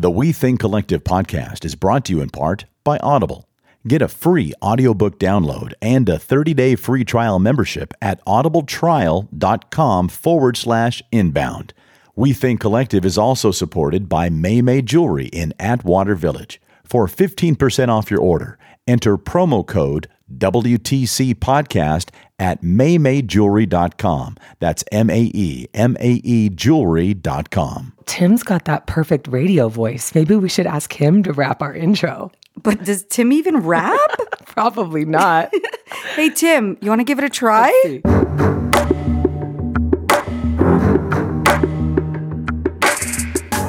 The We Think Collective podcast is brought to you in part by Audible. Get a free audiobook download and a 30-day free trial membership at audibletrial.com forward slash inbound. We Think Collective is also supported by Mae Mae Jewelry in Atwater Village. For 15% off your order, enter promo code WTC Podcast at maemaejewelry.com. That's M A E M A E jewelry.com. Tim's got that perfect radio voice. Maybe we should ask him to rap our intro. But does Tim even rap? Probably not. hey, Tim, you want to give it a try?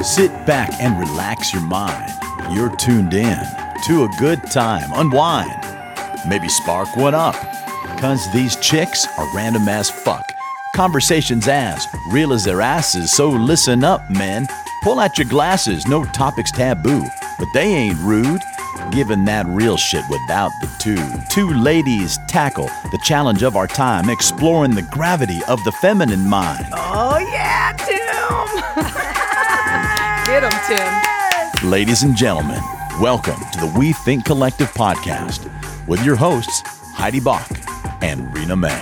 Sit back and relax your mind. You're tuned in to a good time. Unwind. Maybe spark one up. Cause these chicks are random as fuck. Conversations as real as their asses, so listen up, men. Pull out your glasses, no topics taboo, but they ain't rude. Giving that real shit without the two. Two ladies tackle the challenge of our time, exploring the gravity of the feminine mind. Oh, yeah, Tim. Get him, Tim. Ladies and gentlemen, welcome to the We Think Collective podcast with your hosts, Heidi Bach and Rena May.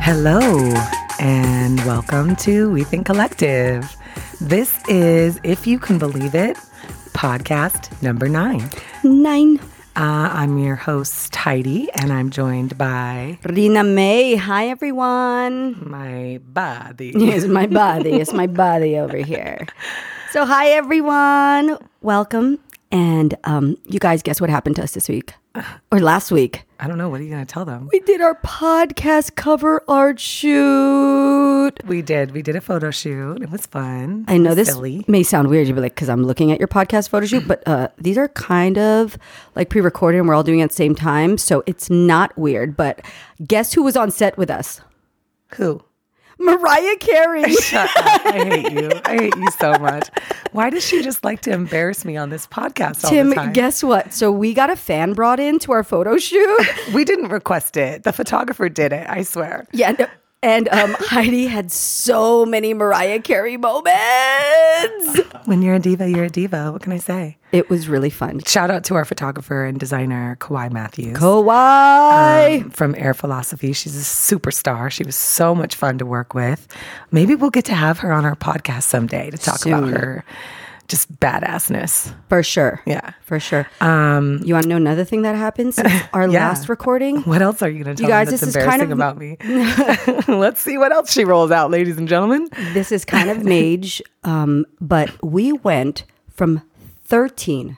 Hello, and welcome to We Think Collective. This is, if you can believe it, podcast number nine. Nine. Uh, I'm your host, Heidi, and I'm joined by Rena May. Hi, everyone. my body. It's my body. It's my body over here. So, hi, everyone. Welcome. And um, you guys, guess what happened to us this week or last week? I don't know. What are you going to tell them? We did our podcast cover art shoot. We did. We did a photo shoot. It was fun. I know this Silly. may sound weird, you'd be like, because I'm looking at your podcast photo shoot, but uh, these are kind of like pre recorded and we're all doing it at the same time. So it's not weird. But guess who was on set with us? Who? Mariah Carey. Shut up. I hate you. I hate you so much. Why does she just like to embarrass me on this podcast all Tim, the time? guess what? So we got a fan brought in to our photo shoot. we didn't request it. The photographer did it, I swear. yeah. no- and um, Heidi had so many Mariah Carey moments. When you're a diva, you're a diva. What can I say? It was really fun. Shout out to our photographer and designer, Kawhi Matthews. Kawhi. um, from Air Philosophy. She's a superstar. She was so much fun to work with. Maybe we'll get to have her on our podcast someday to talk about her just badassness. for sure. Yeah. For sure. Um, you want to know another thing that happened since our Yeah. last recording? What else are you going to tell You guys, this is kind of- about me? Let's see what else she rolls out, ladies and gentlemen. This is kind of mage, um, but we went from 13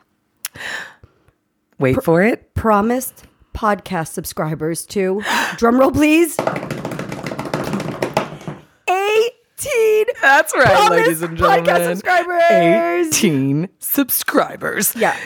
Wait for it. promised podcast subscribers to, drumroll please, 18 That's right, ladies and podcast gentlemen. subscribers. 18 subscribers. Yeah.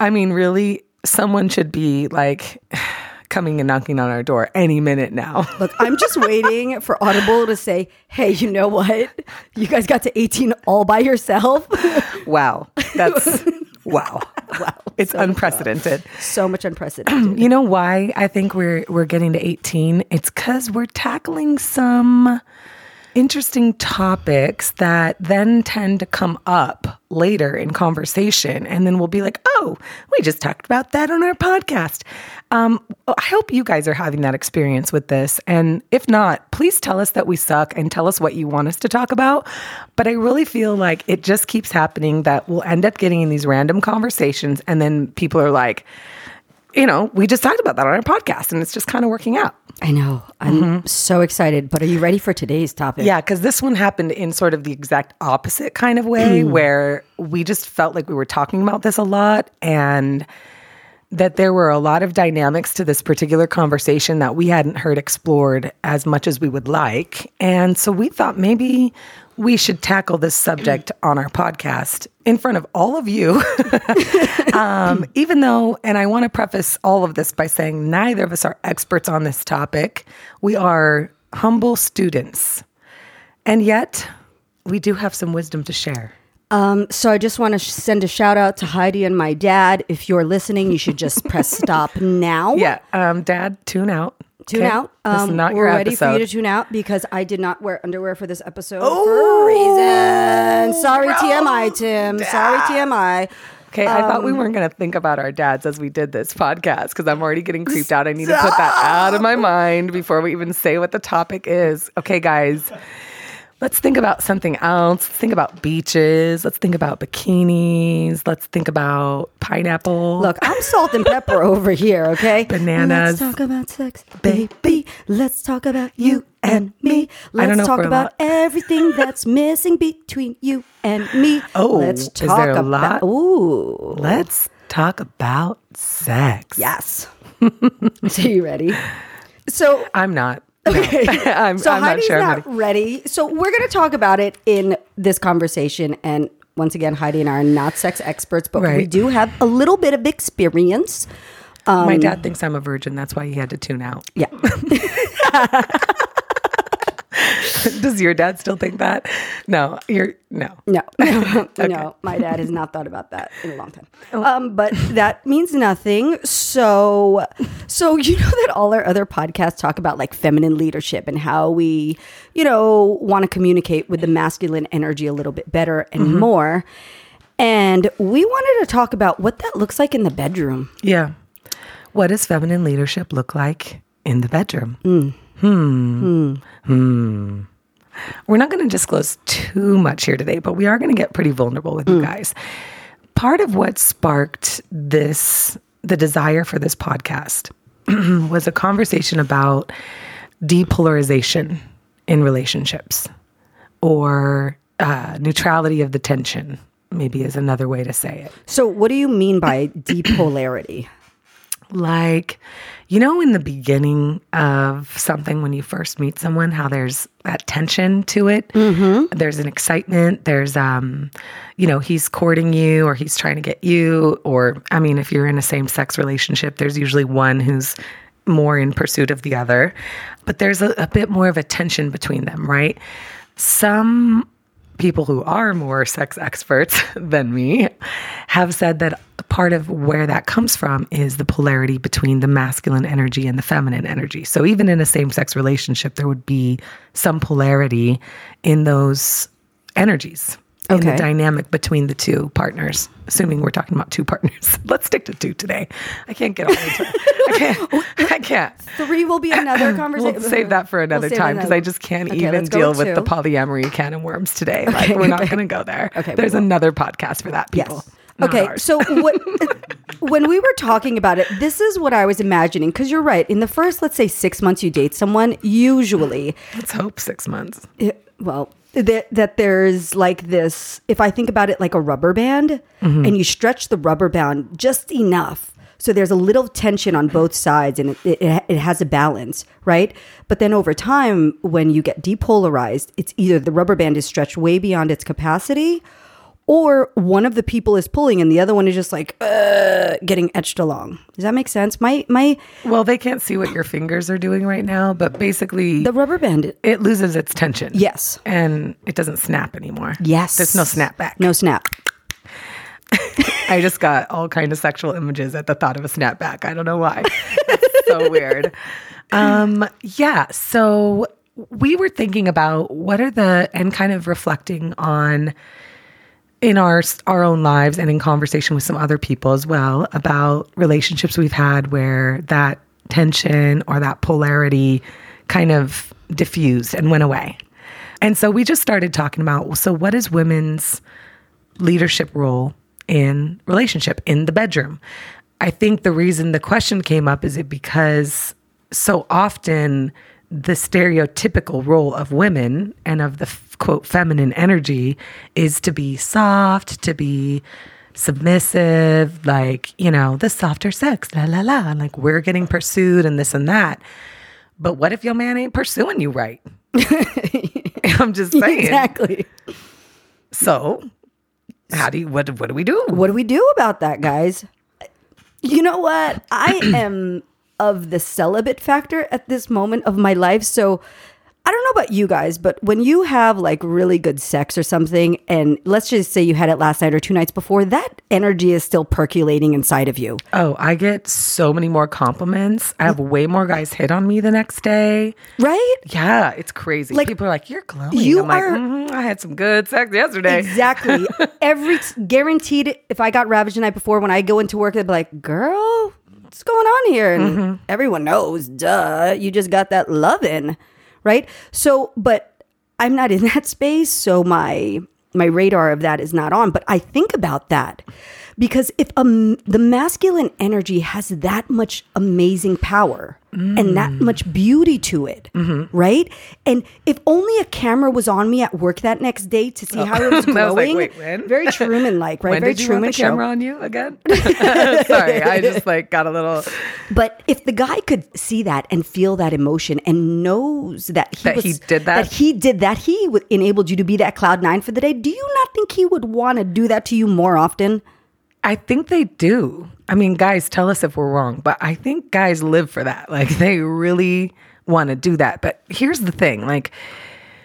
I mean, really, someone should be like coming and knocking on our door any minute now. Look, I'm just waiting for Audible to say, hey, you know what? You guys got to 18 all by yourself. Wow. That's wow. Wow. It's unprecedented. so much unprecedented. You know why I think we're we're getting to 18? It's cuz we're tackling some interesting topics that then tend to come up later in conversation and then we'll be like, "Oh, we just talked about that on our podcast." Um, I hope you guys are having that experience with this. And if not, please tell us that we suck and tell us what you want us to talk about. But I really feel like it just keeps happening that we'll end up getting in these random conversations and then people are like, you know, we just talked about that on our podcast and it's just kind of working out. I know. I'm mm-hmm. so excited. But are you ready for today's topic? Yeah, because this one happened in sort of the exact opposite kind of way mm. where we just felt like we were talking about this a lot and that there were a lot of dynamics to this particular conversation that we hadn't heard explored as much as we would like. And so we thought maybe we should tackle this subject on our podcast in front of all of you. um, even though, and I want to preface all of this by saying neither of us are experts on this topic, we are humble students. And yet, we do have some wisdom to share. Um, so I just want to sh- send a shout out to Heidi and my dad. If you're listening, you should just press stop now. Yeah, um, Dad, tune out. Tune Okay. out. Um, not we're ready for you to tune out because I did not wear underwear for this episode for a reason. Sorry, TMI, Tim. Sorry, TMI. Okay, I thought we Um, weren't going to think about our dads as we did this podcast because I'm already getting creeped out. I need to put that out of my mind before we even say what the topic is. Okay, guys, let's think about something else. Let's think about beaches. Let's think about bikinis. Let's think about pineapple. Look, I'm salt and pepper over here, okay? Bananas. Let's talk about sex, baby. Let's talk about you and me. I don't Let's talk about everything that's missing between you and me. Oh, let's is talk there a about. lot? Ooh, let's talk about sex. yes. so you ready? So I'm not. No. I'm, so I'm not Heidi's sure. I'm not ready. So we're going to talk about it in this conversation. And once again, Heidi and I are not sex experts, but we do have a little bit of experience. Um, My dad thinks I'm a virgin. That's why he had to tune out. Yeah. Does your dad still think that? No, you're no. No, no, my dad has not thought about that in a long time. Um, but that means nothing. So, so you know that all our other podcasts talk about like feminine leadership and how we, you know, want to communicate with the masculine energy a little bit better and more. And we wanted to talk about what that looks like in the bedroom. Yeah. What does feminine leadership look like in the bedroom? Mm. Hmm. Hmm. We're not going to disclose too much here today, but we are going to get pretty vulnerable with you Mm. guys. Part of what sparked this, the desire for this podcast, was a conversation about depolarization in relationships or uh, neutrality of the tension, maybe is another way to say it. So, what do you mean by depolarity? Like you know in the beginning of something when you first meet someone how there's that tension to it? There's an excitement there's um you know he's courting you or he's trying to get you or i mean if you're in a same sex relationship there's usually one who's more in pursuit of the other. But there's a, a bit more of a tension between them right? Some people who are more sex experts than me have said that part of where that comes from is the polarity between the masculine energy and the feminine energy. So even in a same sex relationship, there would be some polarity in those energies. In the dynamic between the two partners, assuming we're talking about two partners. Let's stick to two today. I can't get all. I can't. I can't. Three will be another conversation. We'll save that for another save time because I just can't Okay, even deal with the polyamory can of worms today. Like we're not going to go there. Okay, there's another podcast for that, people. Yes. not Okay, ours. so what, when we were talking about it, this is what I was imagining. Because you're right. In the first, let's say, six months you date someone, usually, let's hope six months. it- well, that, that there's like this. If I think about it like a rubber band, Mm-hmm. and you stretch the rubber band just enough. So there's a little tension on both sides and it, it, it has a balance, right? But then over time, when you get depolarized, it's either the rubber band is stretched way beyond its capacity or one of the people is pulling and the other one is just like uh, getting etched along. Does that make sense? My my Well, they can't see what your fingers are doing right now, but basically, the rubber band. it loses its tension. Yes. and it doesn't snap anymore. Yes. there's no snap back. No snap. I just got all kind of sexual images at the thought of a snapback. I don't know why. It's so weird. Um, yeah. So we were thinking about what are the and kind of reflecting on in our our own lives and in conversation with some other people as well about relationships we've had where that tension or that polarity kind of diffused and went away. And so we just started talking about so what is women's leadership role in relationship in the bedroom. I think the reason the question came up is it because so often the stereotypical role of women and of the quote feminine energy is to be soft, to be submissive, like, you know, the softer sex, la la la, and like we're getting pursued and this and that. But what if your man ain't pursuing you right? I'm just saying. Exactly. So, how do you what what do we do? What do we do about that, guys? You know what? I am of the celibate factor at this moment of my life. So I don't know about you guys, but when you have like really good sex or something, and let's just say you had it last night or two nights before, that energy is still percolating inside of you. Oh, I get so many more compliments. I have way more guys hit on me the next day. Right? Yeah, it's crazy. Like, People are like, "You're glowing." you I'm like, are- "Mhm, I had some good sex yesterday. Exactly. Every guaranteed. If I got ravaged the night before, when I go into work, they'd be like, "Girl, what's going on here?" And everyone knows, duh. You just got that loving, right? So, but I'm not in that space, so my my radar of that is not on. But I think about that because if um, the masculine energy has that much amazing power and that much beauty to it, right? And if only a camera was on me at work that next day to see how it was was like, glowing, wait, when? very Truman like, right? When very did you Truman have the show. camera on you again? Sorry, I just like got a little. But if the guy could see that and feel that emotion and knows that he That was, he did that? he did that, he w- enabled you to be that cloud nine for the day. Do you not think he would want to do that to you more often? I think they do. I mean, guys, tell us if we're wrong, but I think guys live for that. Like they really want to do that. But here's the thing like,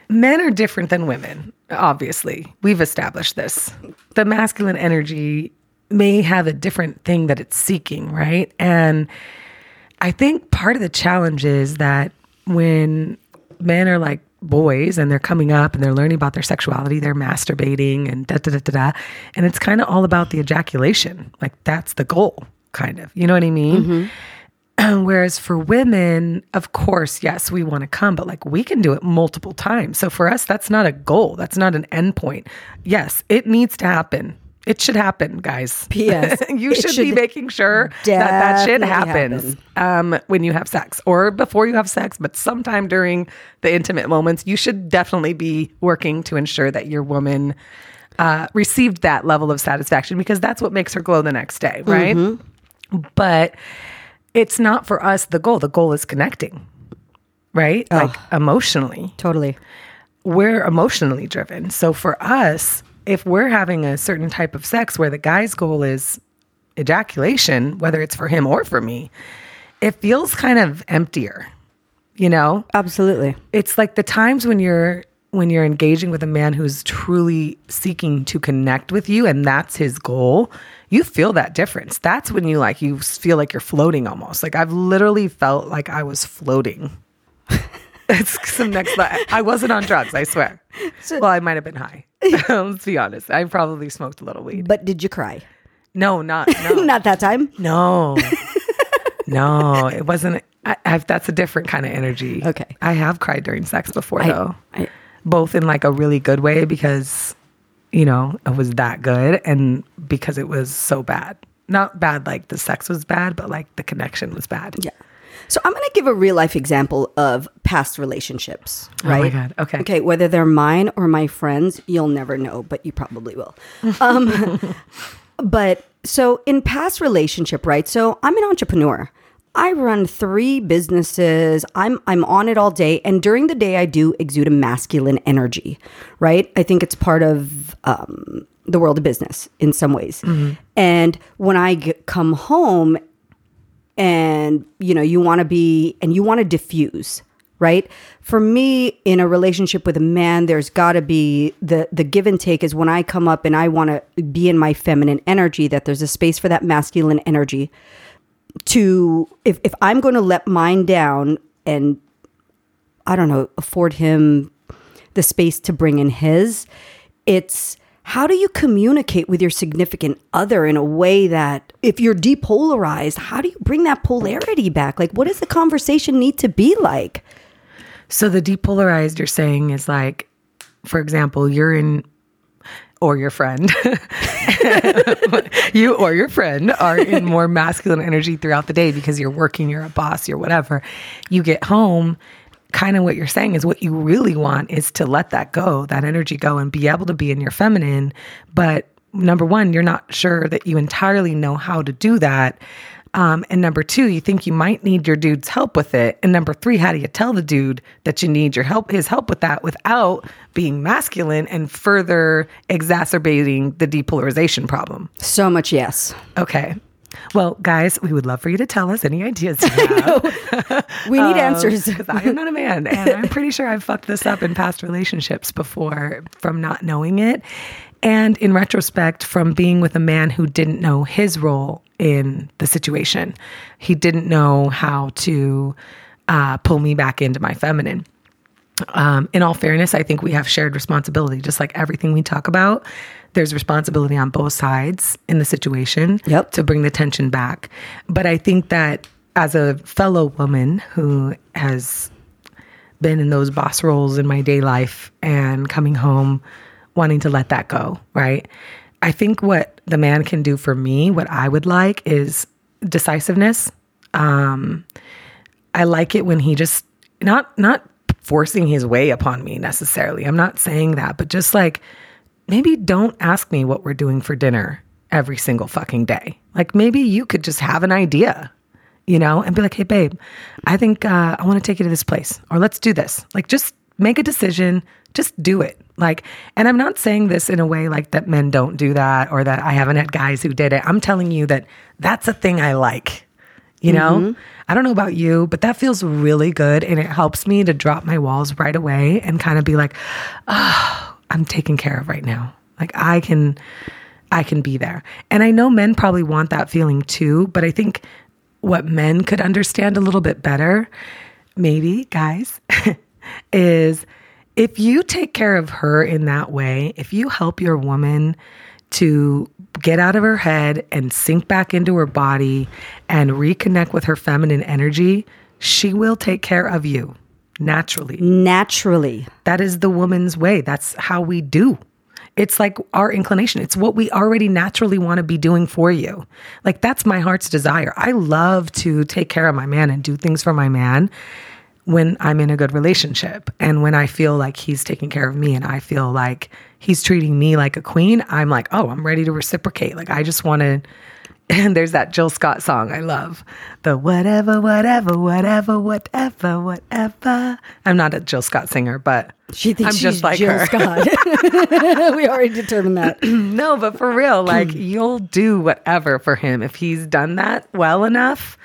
men are different than women, obviously. We've established this. The masculine energy may have a different thing that it's seeking, right? And I think part of the challenge is that when men are like boys and they're coming up and they're learning about their sexuality, they're masturbating and da da da da da. And it's kind of all about the ejaculation. Like that's the goal, kind of. You know what I mean? Mm-hmm. Whereas for women, of course, yes, we want to come, but like we can do it multiple times. So for us, that's not a goal. That's not an end point. Yes, it needs to happen. It should happen, guys. P.S. you should, should be making sure that that shit happens um, when you have sex or before you have sex, but sometime during the intimate moments, you should definitely be working to ensure that your woman uh, received that level of satisfaction because that's what makes her glow the next day, right? But it's not for us the goal. The goal is connecting, right? Like emotionally Totally. we're emotionally driven. So for us, if we're having a certain type of sex where the guy's goal is ejaculation, whether it's for him or for me, it feels kind of emptier. You know? Absolutely. It's like the times when you're when you're engaging with a man who's truly seeking to connect with you and that's his goal, you feel that difference. That's when you like you feel like you're floating almost. Like I've literally felt like I was floating. it's some next le- I wasn't on drugs, I swear. well, I might have been high. Let's be honest. I probably smoked a little weed. But did you cry? No, not no. Not that time. No, no, it wasn't. I, I've, that's a different kind of energy. Okay. I have cried during sex before, I- though, I- both in like a really good way because, you know, it was that good, and because it was so bad. Not bad like the sex was bad, but like the connection was bad. Yeah. So I'm going to give a real life example of past relationships, Oh my right? God. Okay. Okay. Whether they're mine or my friends, you'll never know, but you probably will. Um, but so in past relationship, right? So I'm an entrepreneur. I run three businesses. I'm I'm on it all day, and during the day, I do exude a masculine energy, right? I think it's part of um, the world of business in some ways. And when I get, come home and you know you want to be and you want to diffuse right? For me in a relationship with a man there's got to be the the give and take is when i come up and i want to be in my feminine energy that there's a space for that masculine energy to if, if i'm going to let mine down and i don't know afford him the space to bring in his it's how do you communicate with your significant other in a way that if you're depolarized how do you bring that polarity back? Like what does the conversation need to be like? So the depolarized you're saying is like, for example, you're in or your friend, you or your friend are in more masculine energy throughout the day because you're working, you're a boss, you're whatever. You get home, kind of what you're saying is what you really want is to let that go, that energy go, and be able to be in your feminine. But number one, you're not sure that you entirely know how to do that. Um, and number two, you think you might need your dude's help with it. And number three, how do you tell the dude that you need your help, his help with that, without being masculine and further exacerbating the depolarization problem? so much yes Okay, Well, guys, we would love for you to tell us any ideas you have. we need um, answers. I am not a man, and I'm pretty sure I've fucked this up in past relationships before from not knowing it. And in retrospect, from being with a man who didn't know his role in the situation, he didn't know how to uh, pull me back into my feminine. Um, in all fairness, I think we have shared responsibility, just like everything we talk about there's responsibility on both sides in the situation yep. to bring the tension back. But I think that as a fellow woman who has been in those boss roles in my day life and coming home wanting to let that go, right? I think what the man can do for me, what I would like is decisiveness. Um, I like it when he just not not forcing his way upon me necessarily. I'm not saying that, but just like maybe don't ask me what we're doing for dinner every single fucking day. Like maybe you could just have an idea, you know, and be like, hey, babe, I think uh, I want to take you to this place or let's do this. Like just make a decision, just do it. Like, and I'm not saying this in a way like that men don't do that or that I haven't had guys who did it. I'm telling you that that's a thing I like. You know, mm-hmm. I don't know about you, but that feels really good. And it helps me to drop my walls right away and kind of be like, oh, I'm taken care of right now. Like I can I can be there. And I know men probably want that feeling too, but I think what men could understand a little bit better, maybe, guys, is if you take care of her in that way, if you help your woman to get out of her head and sink back into her body and reconnect with her feminine energy, she will take care of you naturally. Naturally. That is the woman's way. That's how we do. It's like our inclination. It's what we already naturally want to be doing for you. Like that's my heart's desire. I love to take care of my man and do things for my man when I'm in a good relationship and when I feel like he's taking care of me and I feel like he's treating me like a queen, I'm like, "Oh, I'm ready to reciprocate." Like I just want to and there's that Jill Scott song I love. The whatever, whatever, whatever, whatever, whatever. I'm not a Jill Scott singer, but she thinks I'm she's just like Jill her. Scott. we already determined that. no, but for real, like you'll do whatever for him. If he's done that well enough,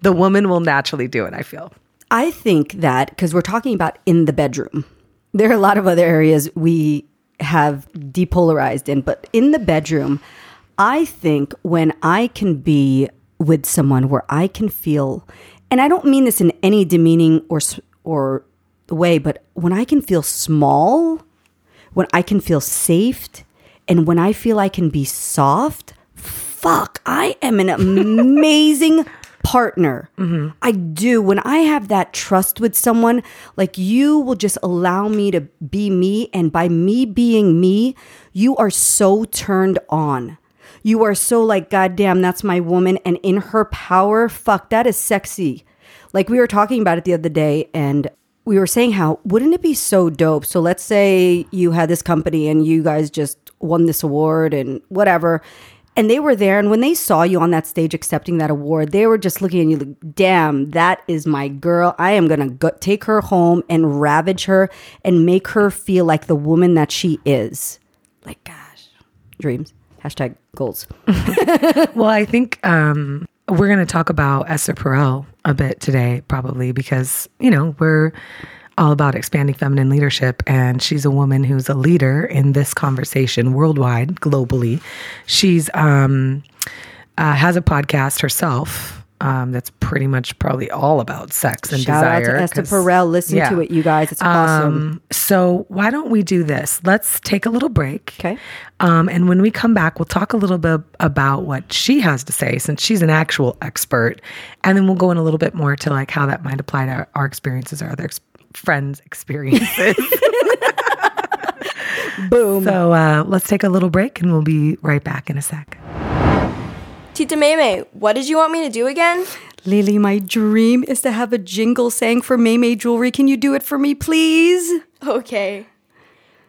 the woman will naturally do it, I feel. I think that because we're talking about in the bedroom, there are a lot of other areas we have depolarized in, but in the bedroom, I think when I can be with someone where I can feel, and I don't mean this in any demeaning or or way, but when I can feel small, when I can feel safe, and when I feel I can be soft, fuck, I am an amazing partner. Mm-hmm. I do. When I have that trust with someone, like you will just allow me to be me. And by me being me, you are so turned on you are so like, goddamn, that's my woman. And in her power, fuck, that is sexy. Like we were talking about it the other day, and we were saying how wouldn't it be so dope? So let's say you had this company and you guys just won this award and whatever. And they were there, and when they saw you on that stage accepting that award, they were just looking at you like, damn, that is my girl. I am gonna go- take her home and ravage her and make her feel like the woman that she is. Like, gosh, dreams. Hashtag goals. well, I think um, we're going to talk about Esther Perel a bit today, probably because, you know, we're all about expanding feminine leadership. And she's a woman who's a leader in this conversation worldwide, globally. She's um, uh, has a podcast herself um, that's pretty much probably all about sex and Shout desire. Out to Esther Perel. Listen yeah. to it, you guys. It's awesome. Um, so why don't we do this? Let's take a little break. Okay. Um, and when we come back, we'll talk a little bit about what she has to say, since she's an actual expert, and then we'll go in a little bit more to like how that might apply to our, our experiences or other ex- friends' experiences. Boom. So uh, let's take a little break, and we'll be right back in a sec. Tita Maymay, what did you want me to do again? Lily, my dream is to have a jingle sang for Maemae Jewelry. Can you do it for me, please? Okay.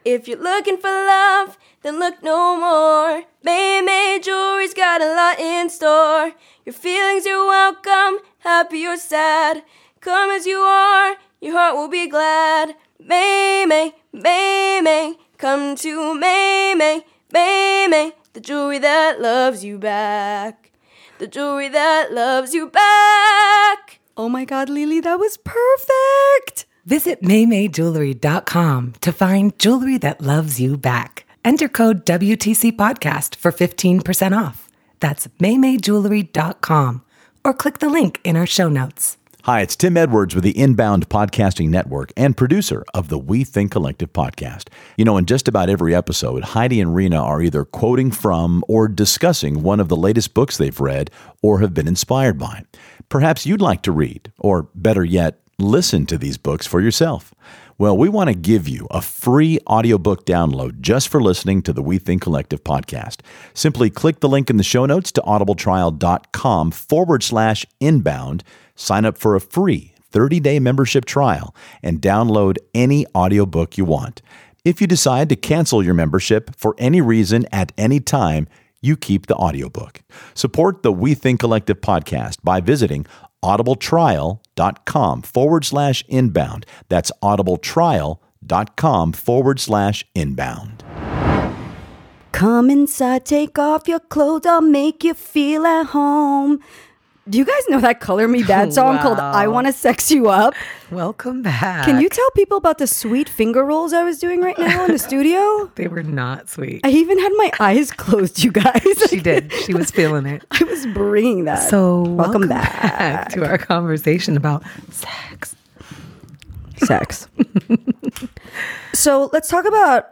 If you're looking for love, then look no more. Maemae Jewelry's got a lot in store. Your feelings are welcome, happy or sad. Come as you are, your heart will be glad. Maymay, Maymay, come to Maymay, Maymay the jewelry that loves you back. the jewelry that loves you back. Oh my God, Lily, that was perfect. Visit maemaejewelry.com to find jewelry that loves you back. Enter code WTC Podcast for 15% off. That's maemaejewelry.com or click the link in our show notes. Hi, it's Tim Edwards with the Inbound Podcasting Network and producer of the We Think Collective podcast. You know, in just about every episode, Heidi and Rena are either quoting from or discussing one of the latest books they've read or have been inspired by. Perhaps you'd like to read, or better yet, listen to these books for yourself. Well, we want to give you a free audiobook download just for listening to the We Think Collective podcast. Simply click the link in the show notes to audibletrial.com forward slash inbound, sign up for a free 30 day membership trial, and download any audiobook you want. If you decide to cancel your membership for any reason at any time, you keep the audiobook. Support the We Think Collective podcast by visiting audibletrial.com forward slash inbound. That's audibletrial.com forward slash inbound. Come inside, take off your clothes, I'll make you feel at home. Do you guys know that Color Me Bad song called I Want to Sex You Up? Welcome back. Can you tell people about the sweet finger rolls I was doing right now in the studio? They were not sweet. I even had my eyes closed, you guys. She did. She was feeling it. I was bringing that. So, welcome, back. to our conversation about sex. sex. so let's talk about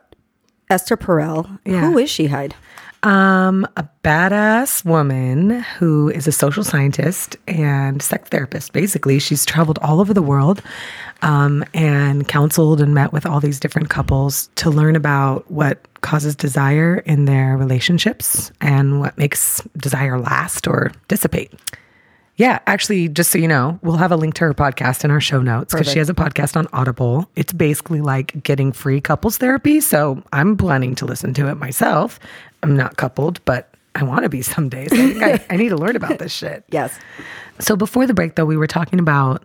Esther Perel. Yeah. Who is she, Hyde? Um, a badass woman who is a social scientist and sex therapist. Basically, she's traveled all over the world um, and counseled and met with all these different couples to learn about what causes desire in their relationships and what makes desire last or dissipate. Yeah, actually, just so you know, we'll have a link to her podcast in our show notes because she has a podcast on Audible. It's basically like getting free couples therapy. So I'm planning to listen to it myself. I'm not coupled, but I want to be someday. So I I, I need to learn about this shit. Yes. So before the break, though, we were talking about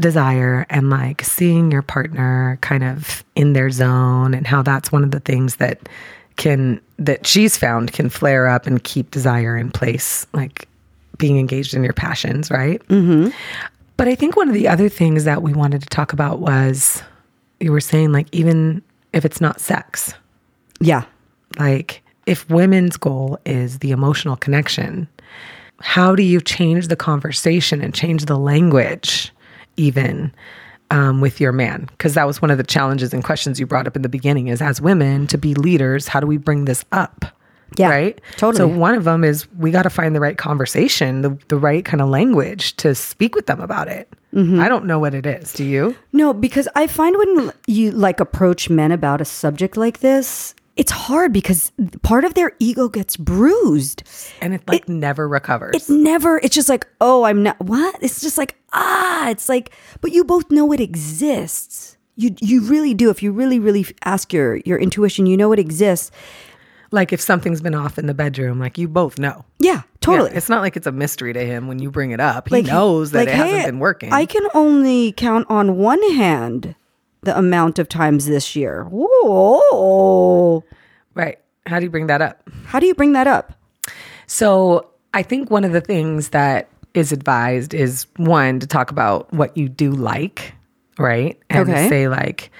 desire and like seeing your partner kind of in their zone and how that's one of the things that can that she's found can flare up and keep desire in place like being engaged in your passions right mm-hmm. but i think one of the other things that we wanted to talk about was you were saying like even if it's not sex Yeah. like if women's goal is the emotional connection how do you change the conversation and change the language even um, with your man? Because that was one of the challenges and questions you brought up in the beginning is as women to be leaders how do we bring this up? Yeah, right? Totally. so one of them is we got to find the right conversation the, the right kind of language to speak with them about it. Mm-hmm. i don't know what it is. Do you? No, because I find when you like approach men about a subject like this, it's hard because part of their ego gets bruised. and it like never recovers It never, it's just like, oh, I'm not, what? It's just like, ah, it's like, but you both know it exists. You, you really do. If you really, really ask your, your intuition, you know it exists. like if something's been off in the bedroom like you both know Yeah, totally. Yeah, it's not like it's a mystery to him when you bring it up. He knows that like, it hasn't been working. I can only count on one hand the amount of times this year. Whoa. right. How do you bring that up? How do you bring that up? So I think one of the things that is advised is one to talk about what you do like, right? And Okay. say like,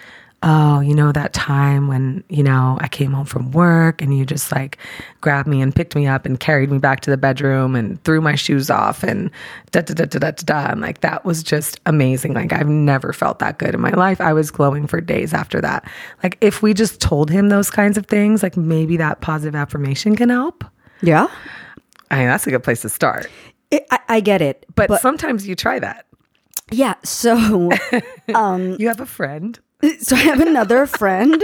oh, you know that time when you know I came home from work and you just like grabbed me and picked me up and carried me back to the bedroom and threw my shoes off and da da da da da da. And like that was just amazing. Like I've never felt that good in my life. I was glowing for days after that. Like if we just told him those kinds of things, like maybe that positive affirmation can help. Yeah. I mean, that's a good place to start. It, I, I get it. But, sometimes you try that. yeah. So, um, You have a friend. So I have another friend.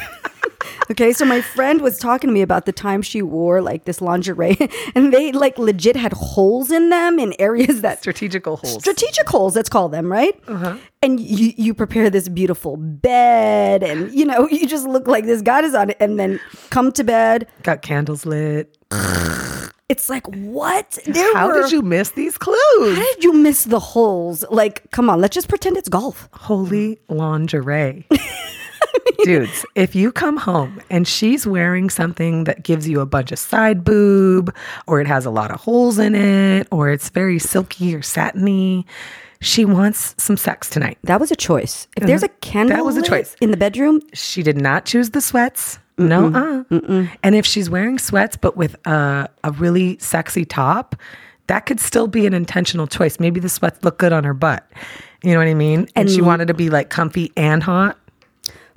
okay. So my friend was talking to me about the time she wore like this lingerie and they like legit had holes in them in areas that Strategical holes. strategic holes let's call them right uh-huh. and you you prepare this beautiful bed and you know you just look like this goddess on it and then come to bed Got candles lit. It's like what there How were, did you miss these clues? how did you miss the holes like come on let's just pretend it's golf Holy mm-hmm. lingerie. Dudes, if you come home and she's wearing something that gives you a bunch of side boob, or it has a lot of holes in it, or it's very silky or satiny, she wants some sex tonight. That was a choice. If there's uh-huh. a candle That was a choice. in the bedroom, She did not choose the sweats. No, uh. And if she's wearing sweats, but with a, a really sexy top, that could still be an intentional choice. Maybe the sweats look good on her butt. You know what I mean? And she wanted to be like comfy and hot.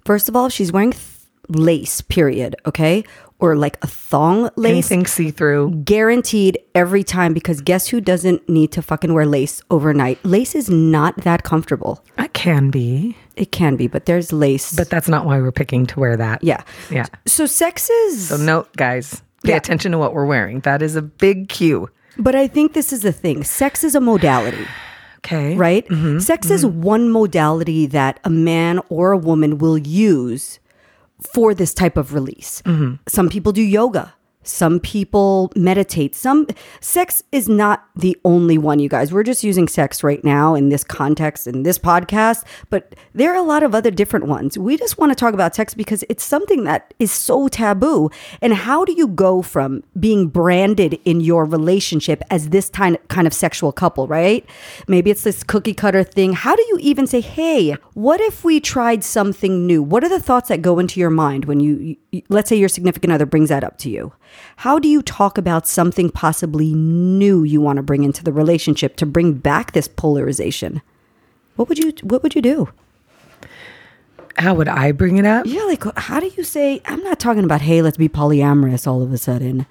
first of all, she's wearing th- lace, period, okay? Or like a thong lace, Anything see through. guaranteed every time because guess who doesn't need to fucking wear lace overnight? Lace is not that comfortable. It can be, It can be, but there's lace. but that's not why we're picking to wear that. yeah. Yeah. So sex is So note, guys, pay Yeah. attention to what we're wearing. That is a big cue. But I think this is the thing. Sex is a modality, Okay. right? Mm-hmm. Sex is mm-hmm. one modality that a man or a woman will use for this type of release. Mm-hmm. Some people do yoga. Some people meditate. Some sex is not the only one, you guys. We're just using sex right now in this context in this podcast, but there are a lot of other different ones. We just want to talk about sex because it's something that is so taboo. And how do you go from being branded in your relationship as this kind of sexual couple, right? Maybe it's this cookie cutter thing. How do you even say, "Hey, what if we tried something new?" What are the thoughts that go into your mind when you let's say your significant other brings that up to you? How do you talk about something possibly new you want to bring into the relationship to bring back this polarization? What would you what would you do? How would I bring it up? Yeah, like how do you say I'm not talking about hey, let's be polyamorous all of a sudden.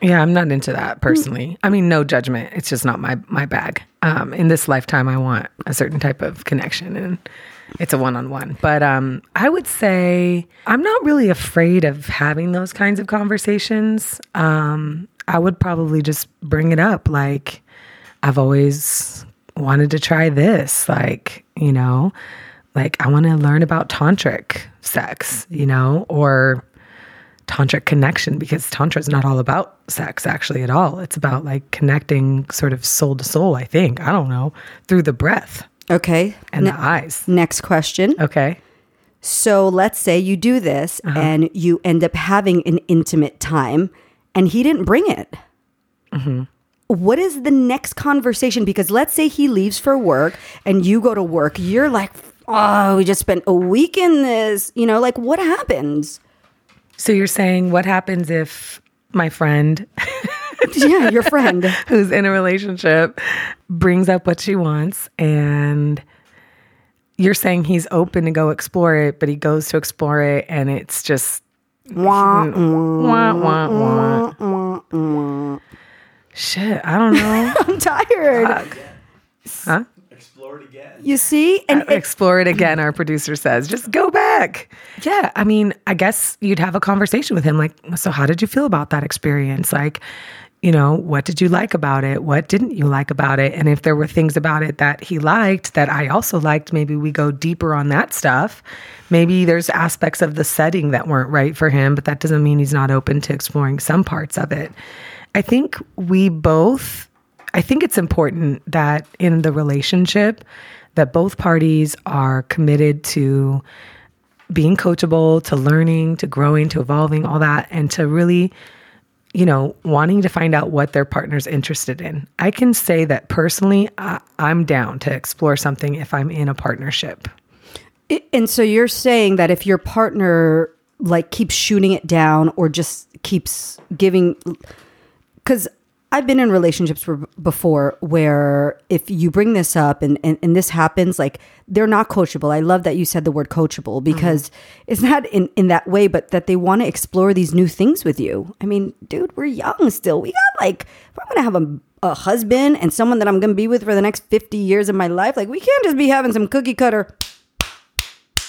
Yeah, I'm not into that personally. I mean, no judgment. It's just not my my bag. Um, in this lifetime, I want a certain type of connection, and it's a one on one. But um, I would say I'm not really afraid of having those kinds of conversations. Um, I would probably just bring it up, like I've always wanted to try this, like you know, like I want to learn about tantric sex, you know, or tantric connection because tantra is not all about sex actually at all it's about like connecting sort of soul to soul i think i don't know through the breath Okay. and Ne- the eyes next question. okay So let's say you do this Uh-huh. and you end up having an intimate time and he didn't bring it. Mm-hmm. What is the next conversation? Because let's say he leaves for work and you go to work, you're like, oh, we just spent a week in this. You know, like what happens? so you're saying what happens if my friend yeah, your friend. who's in a relationship brings up what she wants and you're saying he's open to go explore it but he goes to explore it and it's just Wah, mm. wah, wah, wah. shit i don't know I'm tired. huh Explore it again. You see? And it, explore it again our producer says just go back yeah i mean i guess you'd have a conversation with him like so how did you feel about that experience like you know what did you like about it? What didn't you like about it? And if there were things about it that he liked that i also liked maybe we go deeper on that stuff. Maybe there's aspects of the setting that weren't right for him but that doesn't mean he's not open to exploring some parts of it. I think we both I think it's important that in the relationship that both parties are committed to being coachable, to learning, to growing, to evolving, all that and to really you know, wanting to find out what their partner's interested in. I can say that personally, I, I'm down to explore something if I'm in a partnership. and so you're saying that if your partner like keeps shooting it down or just keeps giving because I've been in relationships before where if you bring this up and, and, and this happens, like they're not coachable. I love that you said the word coachable because mm-hmm. it's not in, in that way, but that they want to explore these new things with you. I mean, dude, we're young still. We got like, if I'm going to have a, a husband and someone that I'm going to be with for the next 50 years of my life, like we can't just be having some cookie cutter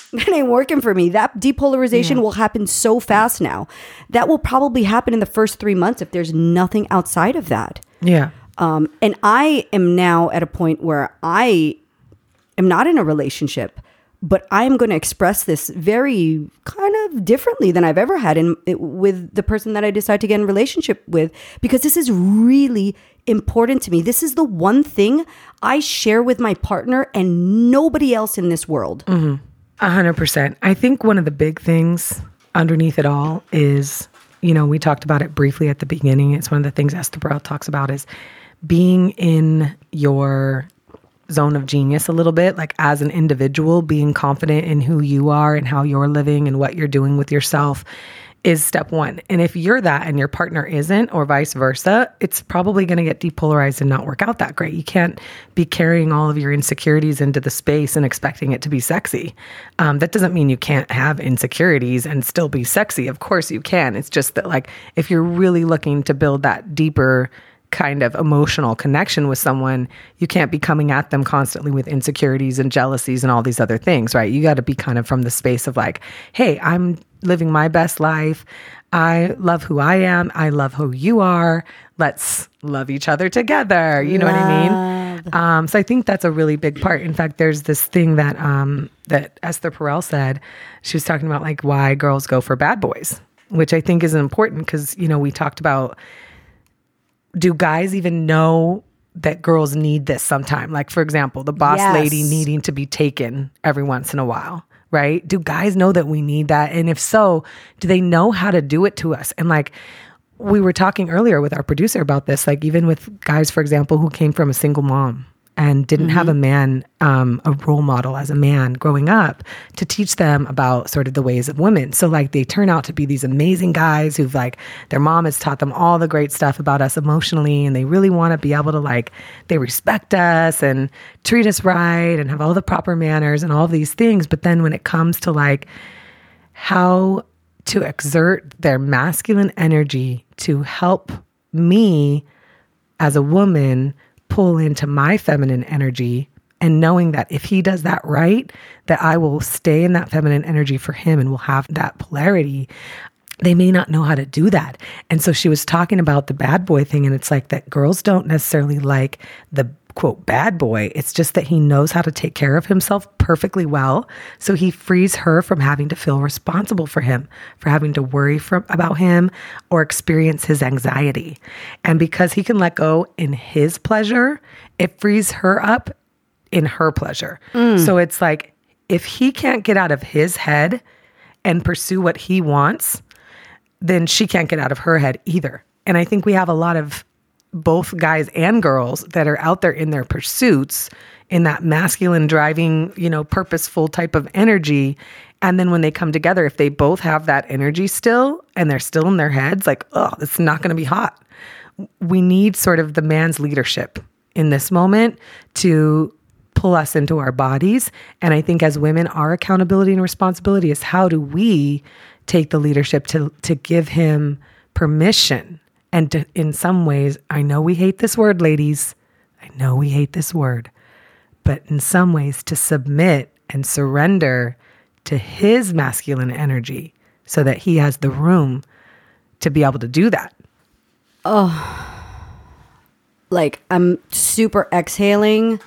that ain't working for me. That depolarization will happen so fast now. That will probably happen in the first three months if there's nothing outside of that. Yeah. Um, and I am now at a point where I am not in a relationship, but I am going to express this very kind of differently than I've ever had in with the person that I decide to get in relationship with because this is really important to me. This is the one thing I share with my partner and nobody else in this world. A hundred percent. I think one of the big things underneath it all is, you know, we talked about it briefly at the beginning. It's one of the things Esther Perel talks about is being in your zone of genius a little bit, like as an individual, being confident in who you are and how you're living and what you're doing with yourself is step one. And if you're that and your partner isn't, or vice versa, it's probably going to get depolarized and not work out that great. You can't be carrying all of your insecurities into the space and expecting it to be sexy. Um, that doesn't mean you can't have insecurities and still be sexy. Of course you can. It's just that, like, if you're really looking to build that deeper, kind of emotional connection with someone, you can't be coming at them constantly with insecurities and jealousies and all these other things, right? You got to be kind of from the space of like, hey, I'm living my best life. I love who I am. I love who you are. Let's love each other together. You know love. what I mean? Um, so I think that's a really big part. In fact, there's this thing that um, that Esther Perel said. She was talking about like why girls go for bad boys, which I think is important because you know we talked about do guys even know that girls need this sometime? Like, for example, the boss yes. lady needing to be taken every once in a while, right? Do guys know that we need that? And if so, do they know how to do it to us? And like, we were talking earlier with our producer about this, like, even with guys, for example, who came from a single mom, and didn't mm-hmm. have a man, um, a role model as a man growing up to teach them about sort of the ways of women. So like they turn out to be these amazing guys who've like their mom has taught them all the great stuff about us emotionally, and they really want to be able to like they respect us and treat us right and have all the proper manners and all these things. But then when it comes to like how to exert their masculine energy to help me as a woman pull into my feminine energy and knowing that if he does that right, that I will stay in that feminine energy for him and will have that polarity. They may not know how to do that. And so she was talking about the bad boy thing. And it's like that girls don't necessarily like the quote bad boy. It's just that he knows how to take care of himself perfectly well. So he frees her from having to feel responsible for him, for having to worry from, about him or experience his anxiety. And because he can let go in his pleasure, it frees her up in her pleasure. Mm. So it's like if he can't get out of his head and pursue what he wants, then she can't get out of her head either. And I think we have a lot of both guys and girls that are out there in their pursuits in that masculine driving, you know, purposeful type of energy. And then when they come together, if they both have that energy still and they're still in their heads, like, oh, it's not going to be hot. We need sort of the man's leadership in this moment to pull us into our bodies. And I think as women, our accountability and responsibility is how do we take the leadership to to give him permission and to, in some ways, I know we hate this word, ladies. I know we hate this word. But in some ways, to submit and surrender to his masculine energy so that he has the room to be able to do that. Oh, like I'm super exhaling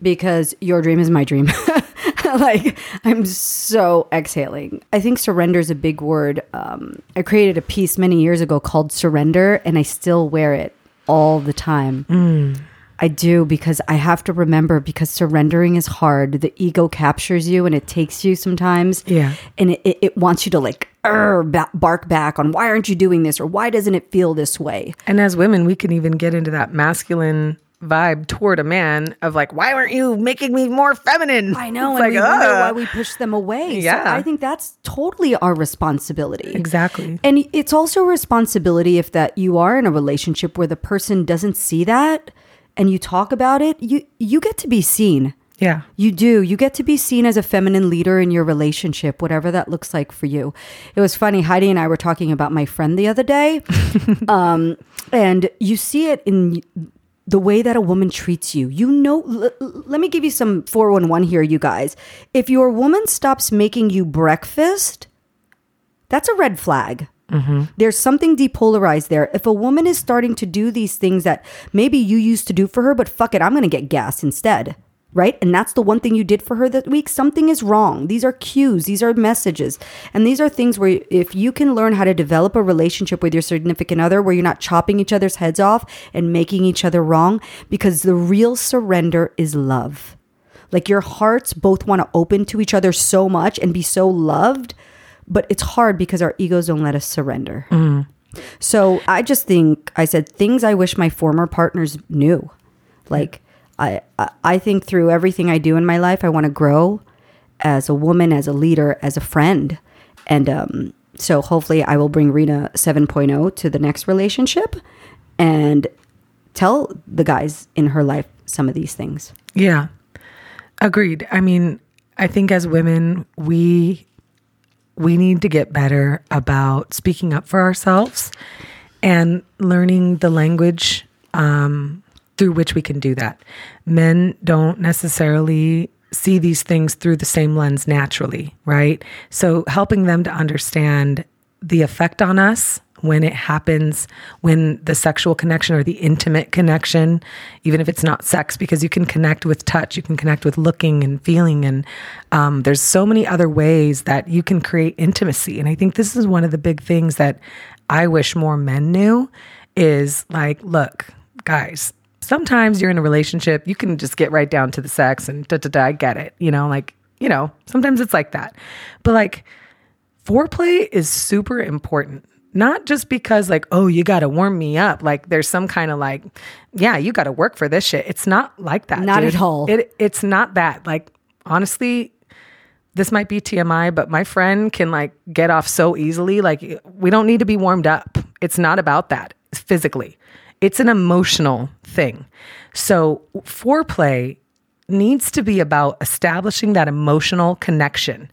because your dream is my dream. like I'm so exhaling. I think surrender is a big word. Um, I created a piece many years ago called Surrender, and I still wear it all the time. Mm. I do because I have to remember because surrendering is hard. The ego captures you and it takes you sometimes. Yeah. And it, it, it wants you to like bark back on why aren't you doing this or why doesn't it feel this way? And as women, we can even get into that masculine vibe toward a man of like, why aren't you making me more feminine? I know, it's and like, we uh. wonder why we push them away. Yeah, so I think that's totally our responsibility. Exactly, and it's also a responsibility if that you are in a relationship where the person doesn't see that, and you talk about it. You you get to be seen. Yeah. You do. You get to be seen as a feminine leader in your relationship, whatever that looks like for you. It was funny. Heidi and I were talking about my friend the other day. um, and you see it in the way that a woman treats you. You know, l- let me give you some 411 here, you guys. If your woman stops making you breakfast, that's a red flag. Mm-hmm. There's something depolarized there. If a woman is starting to do these things that maybe you used to do for her, but fuck it, I'm going to get gas instead right? And that's the one thing you did for her that week. Something is wrong. These are cues, these are messages. And these are things where if you can learn how to develop a relationship with your significant other where you're not chopping each other's heads off and making each other wrong, because the real surrender is love. Like your hearts both want to open to each other so much and be so loved, but it's hard because our egos don't let us surrender. Mm-hmm. So I just think I said things I wish my former partners knew. Like I I- think through everything I do in my life, I want to grow as a woman, as a leader, as a friend, and um, so hopefully I will bring Rena 7.0 to the next relationship and tell the guys in her life some of these things. Yeah. Agreed. I mean, I think as women, we we need to get better about speaking up for ourselves and learning the language um, through which we can do that. Men don't necessarily see these things through the same lens naturally, right? So helping them to understand the effect on us when it happens, when the sexual connection or the intimate connection, even if it's not sex, because you can connect with touch, you can connect with looking and feeling, and um, there's so many other ways that you can create intimacy. And I think this is one of the big things that I wish more men knew is like, look, guys, sometimes you're in a relationship, you can just get right down to the sex and da da da. I get it, you know, like you know, sometimes it's like that, but like foreplay is super important not just because like oh you got to warm me up like there's some kind of like yeah you got to work for this shit it's not like that Not dude. at all. it it's not that like honestly this might be TMI but my friend can like get off so easily like we don't need to be warmed up it's not about that physically it's an emotional thing so foreplay needs to be about establishing that emotional connection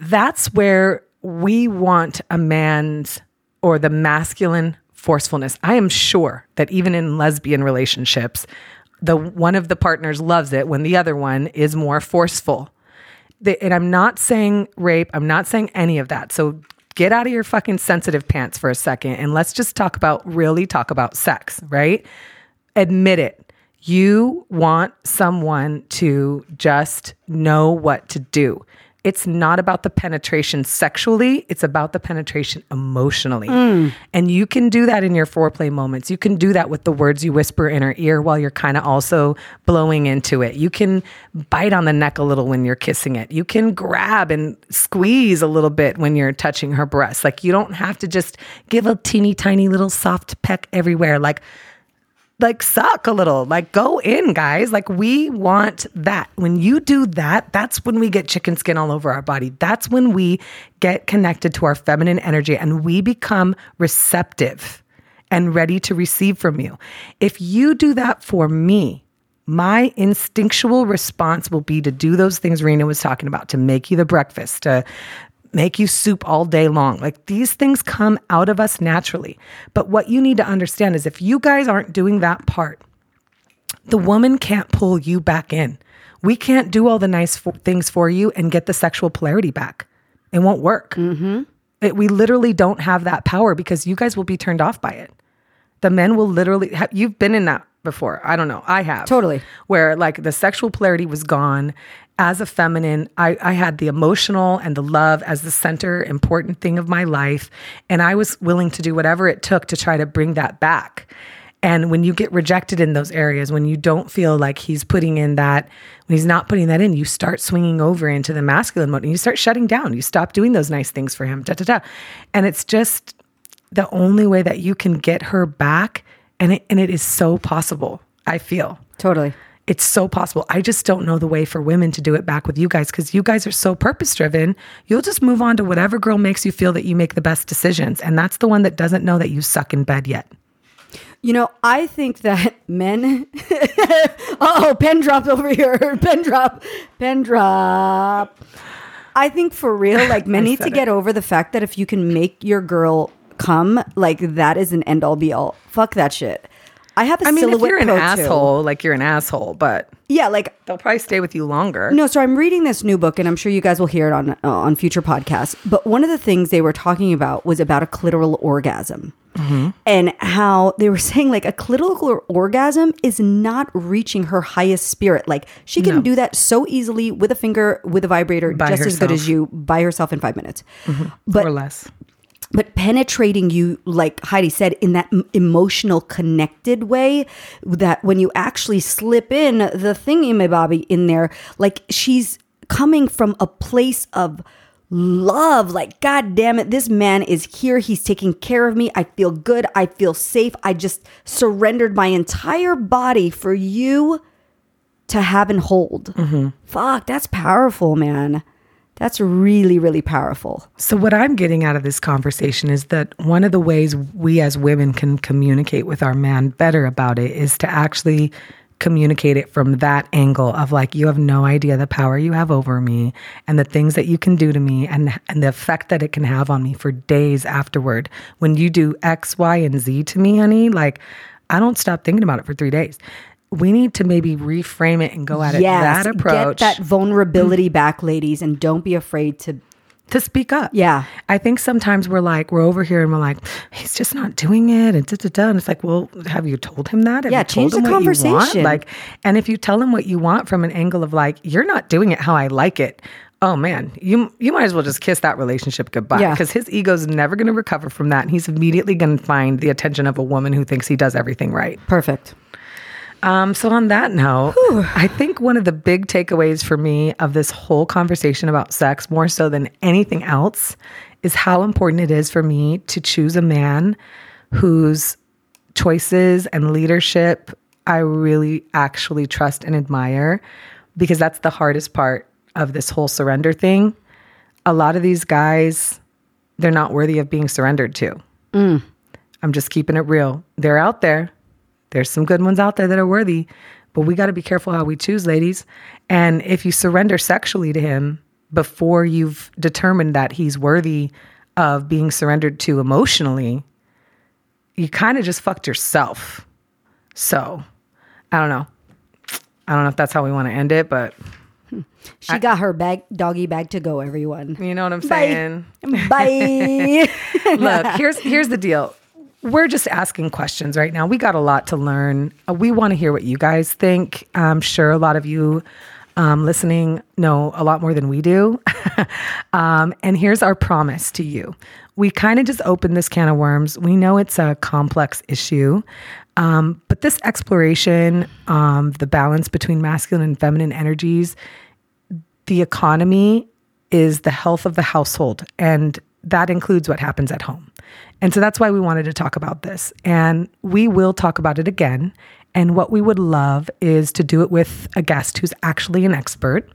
that's where we want a man's or the masculine forcefulness. I am sure that even in lesbian relationships, the one of the partners loves it when the other one is more forceful. The- and I'm not saying rape, I'm not saying any of that. So get out of your fucking sensitive pants for a second and let's just talk about really talk about sex, right? Admit it. You want someone to just know what to do. It's not about the penetration sexually, it's about the penetration emotionally. Mm. And you can do that in your foreplay moments. You can do that with the words you whisper in her ear while you're kind of also blowing into it. You can bite on the neck a little when you're kissing it. You can grab and squeeze a little bit when you're touching her breast. Like you don't have to just give a teeny tiny little soft peck everywhere. Like like suck a little. Like go in guys. Like we want that. When you do that that's when we get chicken skin all over our body. That's when we get connected to our feminine energy and we become receptive and ready to receive from you. If you do that for me my instinctual response will be to do those things Rena was talking about to make you the breakfast to make you soup all day long. Like these things come out of us naturally. But what you need to understand is if you guys aren't doing that part, the woman can't pull you back in. We can't do all the nice fo- things for you and get the sexual polarity back. It won't work. Mm-hmm. It, we literally don't have that power because you guys will be turned off by it. The men will literally, you've been in that before. I don't know. I have. Totally. Where like the sexual polarity was gone. As a feminine, I, I had the emotional and the love as the center important thing of my life. And I was willing to do whatever it took to try to bring that back. And when you get rejected in those areas, when you don't feel like he's putting in that, when he's not putting that in, you start swinging over into the masculine mode and you start shutting down. You stop doing those nice things for him. Da, da, da. And it's just the only way that you can get her back. And it, and it is so possible, I feel. Totally. It's so possible. I just don't know the way for women to do it back with you guys because you guys are so purpose driven. You'll just move on to whatever girl makes you feel that you make the best decisions. And that's the one that doesn't know that you suck in bed yet. You know, I think that men. oh, pen dropped over here. Pen drop. Pen drop. I think for real, like men need to said get over the fact that if you can make your girl come, like that is an end all be all. Fuck that shit. I have a I mean, if silhouette you're an Pro too. asshole, like you're an asshole, but Yeah, like they'll probably stay with you longer. no, so I'm reading this new book, and I'm sure you guys will hear it on uh, on future podcasts. But one of the things they were talking about was about a clitoral orgasm, and how they were saying like a clitoral orgasm is not reaching her highest spirit. Like she can No. do that so easily with a finger, with a vibrator, By just as good as you by herself in five minutes. But or less. But penetrating you like heidi said in that m- emotional connected way that when you actually slip in the thingy my bobby in there like she's coming from a place of love like god damn it this man is here he's taking care of me i feel good i feel safe i just surrendered my entire body for you to have and hold. Mm-hmm. Fuck that's powerful man that's really, really powerful. So, what I'm getting out of this conversation is that one of the ways we as women can communicate with our man better about it is to actually communicate it from that angle of like, you have no idea the power you have over me and the things that you can do to me and, and the effect that it can have on me for days afterward. When you do X, Y, and Z to me, honey, like, I don't stop thinking about it for three days we need to maybe reframe it and go at it that approach. Get that vulnerability back, ladies, and don't be afraid to to speak up. Yeah. I think sometimes we're like, we're over here and we're like, he's just not doing it. And, da, da, da. and it's like, well, have you told him that? Have Yeah, you told change the him what you want? conversation. Like, and if you tell him what you want from an angle of like, you're not doing it how I like it. Oh man, you you might as well just kiss that relationship goodbye Yeah. because his ego's never going to recover from that, and he's immediately going to find the attention of a woman who thinks he does everything right. perfect. Um, so on that note, I think one of the big takeaways for me of this whole conversation about sex, more so than anything else, is how important it is for me to choose a man whose choices and leadership I really actually trust and admire because that's the hardest part of this whole surrender thing. A lot of these guys, they're not worthy of being surrendered to. I'm just keeping it real. They're out there. There's some good ones out there that are worthy, but we got to be careful how we choose, ladies. And if you surrender sexually to him before you've determined that he's worthy of being surrendered to emotionally, you kind of just fucked yourself. So, I don't know. I don't know if that's how we want to end it, but hmm. She got her bag, doggy bag to go. Everyone, you know what I'm Bye. saying? bye. Look, here's here's the deal. We're just asking questions right now. We got a lot to learn. Uh, we want to hear what you guys think. I'm sure a lot of you um, listening know a lot more than we do. um, and here's our promise to you. We kind of just opened this can of worms. We know it's a complex issue, um, but this exploration, um, the balance between masculine and feminine energies, the economy is the health of the household and that includes what happens at home. And so that's why we wanted to talk about this. And we will talk about it again. And what we would love is to do it with a guest who's actually an expert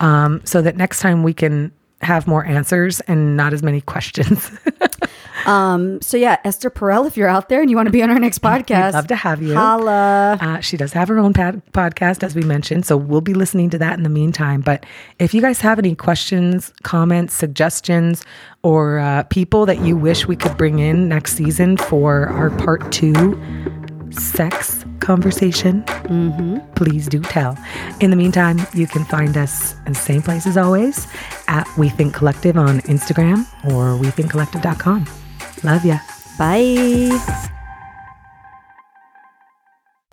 um, so that next time we can have more answers and not as many questions. um. So yeah, Esther Perel, if you're out there and you want to be on our next podcast, love to have you. Holla. Uh, she does have her own pad- podcast, as we mentioned. So we'll be listening to that in the meantime. But if you guys have any questions, comments, suggestions, or uh, people that you wish we could bring in next season for our part two sex conversation, mm-hmm. please do tell. In the meantime, you can find us in the same place as always at We Think Collective on Instagram or WeThinkCollective.com. Love ya. Bye.